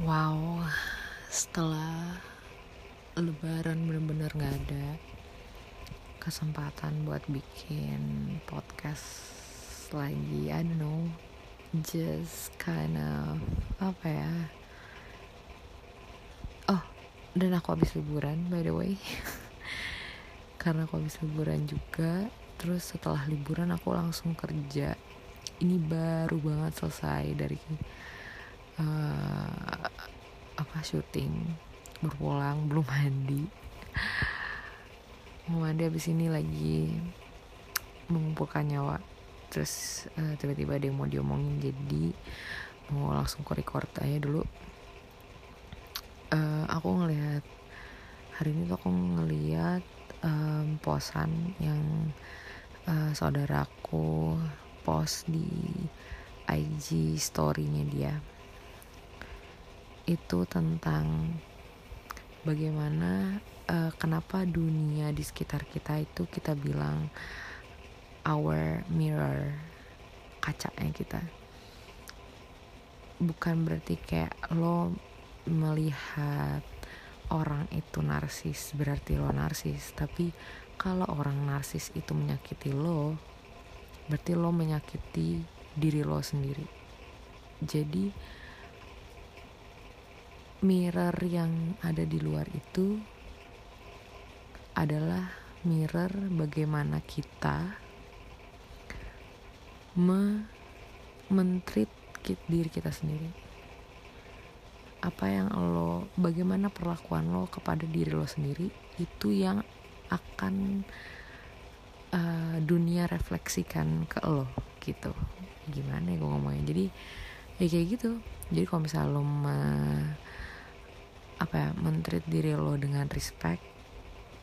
Wow, setelah lebaran bener-bener gak ada kesempatan buat bikin podcast lagi. I don't know, just kind of apa ya? Oh, dan aku habis liburan by the way. Karena aku habis liburan juga, terus setelah liburan aku langsung kerja. Ini baru banget selesai dari uh, apa syuting berpulang belum mandi. Mau mandi abis ini lagi mengumpulkan nyawa. Terus uh, tiba-tiba ada yang mau diomongin jadi mau langsung ke record aja dulu. Uh, aku ngelihat hari ini tuh aku ngelihat um, posan yang uh, saudaraku post di IG story-nya dia itu tentang bagaimana uh, kenapa dunia di sekitar kita itu kita bilang our mirror kacanya kita. Bukan berarti kayak lo melihat orang itu narsis berarti lo narsis. Tapi kalau orang narsis itu menyakiti lo berarti lo menyakiti diri lo sendiri. Jadi mirror yang ada di luar itu adalah mirror bagaimana kita me mentrit diri kita sendiri. Apa yang lo bagaimana perlakuan lo kepada diri lo sendiri itu yang akan uh, dunia refleksikan ke lo gitu. Gimana ya gue ngomongnya? Jadi ya kayak gitu. Jadi kalau misalnya lo apa ya mentreat diri lo dengan respect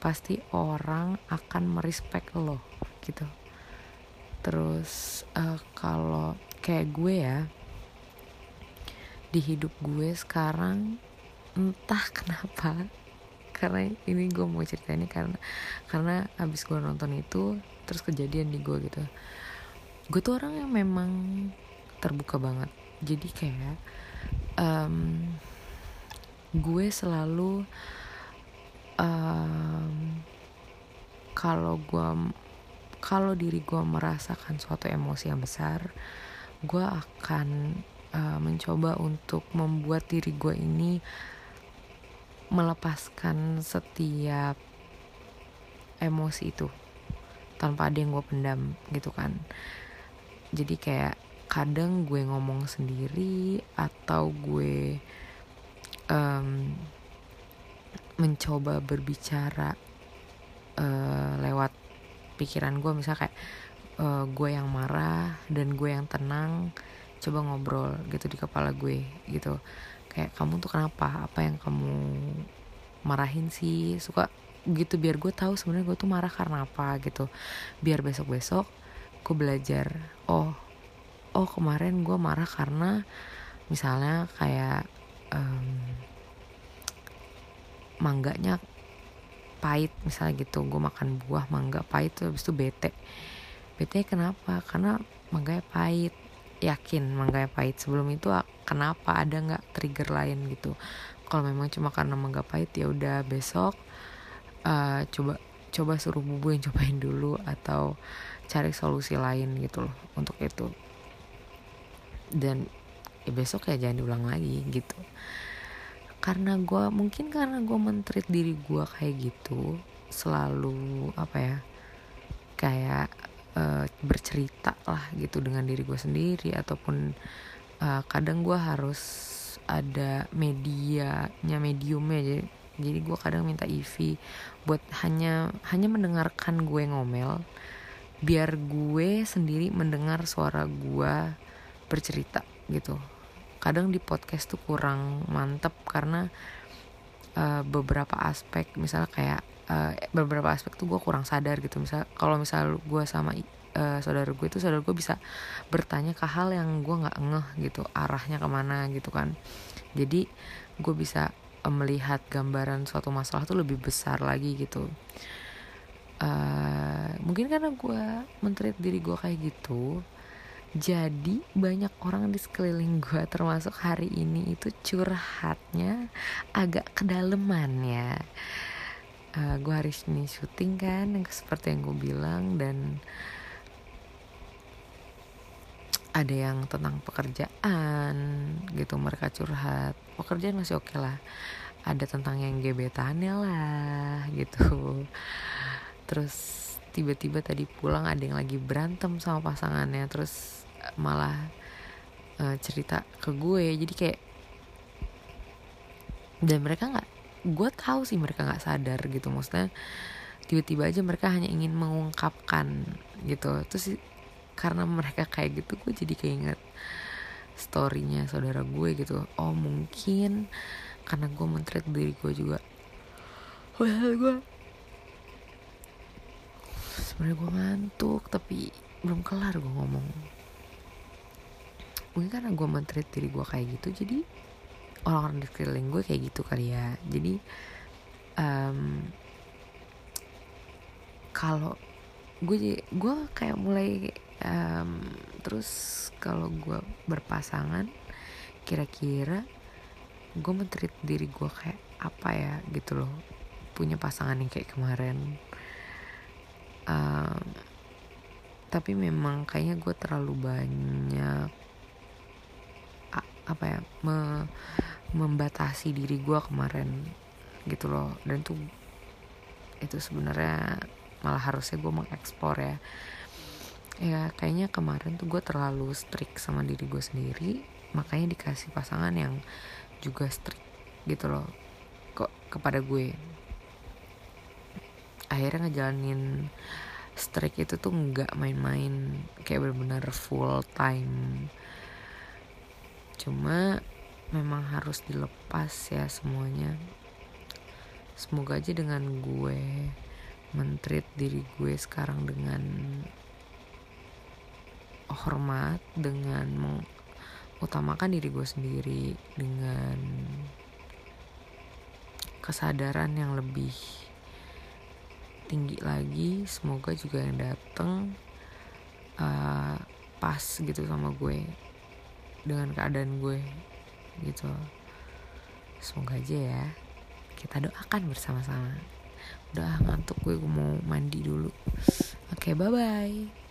pasti orang akan merespect lo gitu. Terus uh, kalau kayak gue ya di hidup gue sekarang entah kenapa karena ini gue mau cerita ini karena karena abis gue nonton itu terus kejadian di gue gitu. Gue tuh orang yang memang terbuka banget. Jadi kayak um, gue selalu um, kalau gue kalau diri gue merasakan suatu emosi yang besar gue akan uh, mencoba untuk membuat diri gue ini melepaskan setiap emosi itu tanpa ada yang gue pendam gitu kan. Jadi kayak kadang gue ngomong sendiri atau gue um, mencoba berbicara uh, lewat pikiran gue misalnya kayak uh, gue yang marah dan gue yang tenang coba ngobrol gitu di kepala gue gitu. Kayak kamu tuh kenapa? Apa yang kamu marahin sih? Suka gitu biar gue tahu sebenarnya gue tuh marah karena apa gitu. Biar besok besok gue belajar oh oh kemarin gue marah karena misalnya kayak um, mangganya pahit misalnya gitu. Gue makan buah mangga pahit tuh habis itu bete. Bete kenapa? Karena mangganya pahit. Yakin mangganya pahit. Sebelum itu kenapa? Ada nggak trigger lain gitu? Kalau memang cuma karena mangga pahit ya udah besok uh, coba coba suruh bubu yang cobain dulu atau cari solusi lain gitu loh untuk itu. Dan ya besok ya jangan diulang lagi gitu. Karena gue mungkin karena gue mentreat diri gue kayak gitu selalu apa ya kayak uh, bercerita lah gitu dengan diri gue sendiri ataupun uh, kadang gue harus ada medianya mediumnya. Jadi jadi gue kadang minta Ivy buat hanya hanya mendengarkan gue ngomel biar gue sendiri mendengar suara gue bercerita gitu kadang di podcast tuh kurang mantep karena uh, beberapa aspek misalnya kayak uh, beberapa aspek tuh gue kurang sadar gitu. Misal kalau misal gue sama uh, saudara gue itu saudara gue bisa bertanya ke hal yang gue nggak ngeh gitu arahnya ke mana gitu kan. Jadi gue bisa uh, melihat gambaran suatu masalah tuh lebih besar lagi gitu. Uh, mungkin karena gue mentreat diri gue kayak gitu jadi banyak orang di sekeliling gue termasuk hari ini itu curhatnya agak kedaleman ya. Uh, gue hari ini syuting kan seperti yang gue bilang dan ada yang tentang pekerjaan gitu mereka curhat. Pekerjaan masih oke okay lah. Ada tentang yang gebetannya lah gitu. Terus tiba-tiba tadi pulang ada yang lagi berantem sama pasangannya terus malah uh, cerita ke gue. Jadi kayak dan mereka nggak gue tahu sih mereka nggak sadar gitu. Maksudnya tiba-tiba aja mereka hanya ingin mengungkapkan gitu. Terus karena mereka kayak gitu gue jadi keinget storynya saudara gue gitu. Oh mungkin karena gue mentret diri gue juga. Well gue sebenarnya gue ngantuk tapi belum kelar gue ngomong. Mungkin karena gue mentret diri gue kayak gitu jadi orang-orang di sekeliling gue kayak gitu kali ya. Jadi um, kalau gue gue kayak mulai um, terus kalau gue berpasangan kira-kira gue menteri diri gue kayak apa ya gitu loh. Punya pasangan yang kayak kemarin tapi memang kayaknya gue terlalu banyak apa ya me, membatasi diri gue kemarin gitu loh. Dan tuh itu sebenarnya malah harusnya gue mengeksplor ya. Ya kayaknya kemarin tuh gue terlalu strict sama diri gue sendiri makanya dikasih pasangan yang juga strict gitu loh kok kepada gue akhirnya ngejalanin strict itu tuh nggak main-main kayak benar-benar full time. Cuma memang harus dilepas ya semuanya. Semoga aja dengan gue mentreat diri gue sekarang dengan hormat dengan mengutamakan diri gue sendiri dengan kesadaran yang lebih tinggi lagi semoga juga yang dateng uh, pas gitu sama gue dengan keadaan gue gitu. Semoga aja ya kita doakan bersama-sama. Udah ngantuk gue, gue mau mandi dulu. Oke okay, bye bye